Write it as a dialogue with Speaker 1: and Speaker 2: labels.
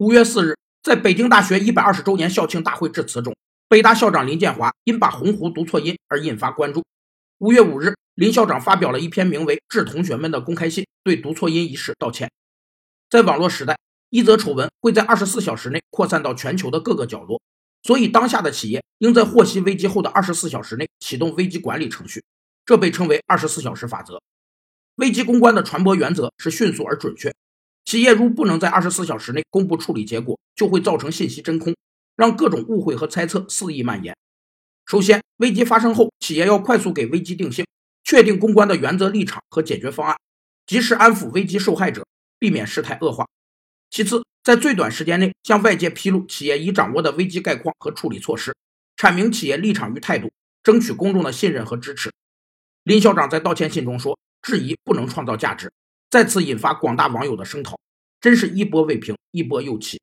Speaker 1: 五月四日，在北京大学一百二十周年校庆大会致辞中，北大校长林建华因把鸿鹄读错音而引发关注。五月五日，林校长发表了一篇名为《致同学们的公开信》，对读错音一事道歉。在网络时代，一则丑闻会在二十四小时内扩散到全球的各个角落，所以当下的企业应在获悉危机后的二十四小时内启动危机管理程序，这被称为二十四小时法则。危机公关的传播原则是迅速而准确。企业如不能在二十四小时内公布处理结果，就会造成信息真空，让各种误会和猜测肆意蔓延。首先，危机发生后，企业要快速给危机定性，确定公关的原则立场和解决方案，及时安抚危机受害者，避免事态恶化。其次，在最短时间内向外界披露企业已掌握的危机概况和处理措施，阐明企业立场与态度，争取公众的信任和支持。林校长在道歉信中说。质疑不能创造价值，再次引发广大网友的声讨，真是一波未平，一波又起。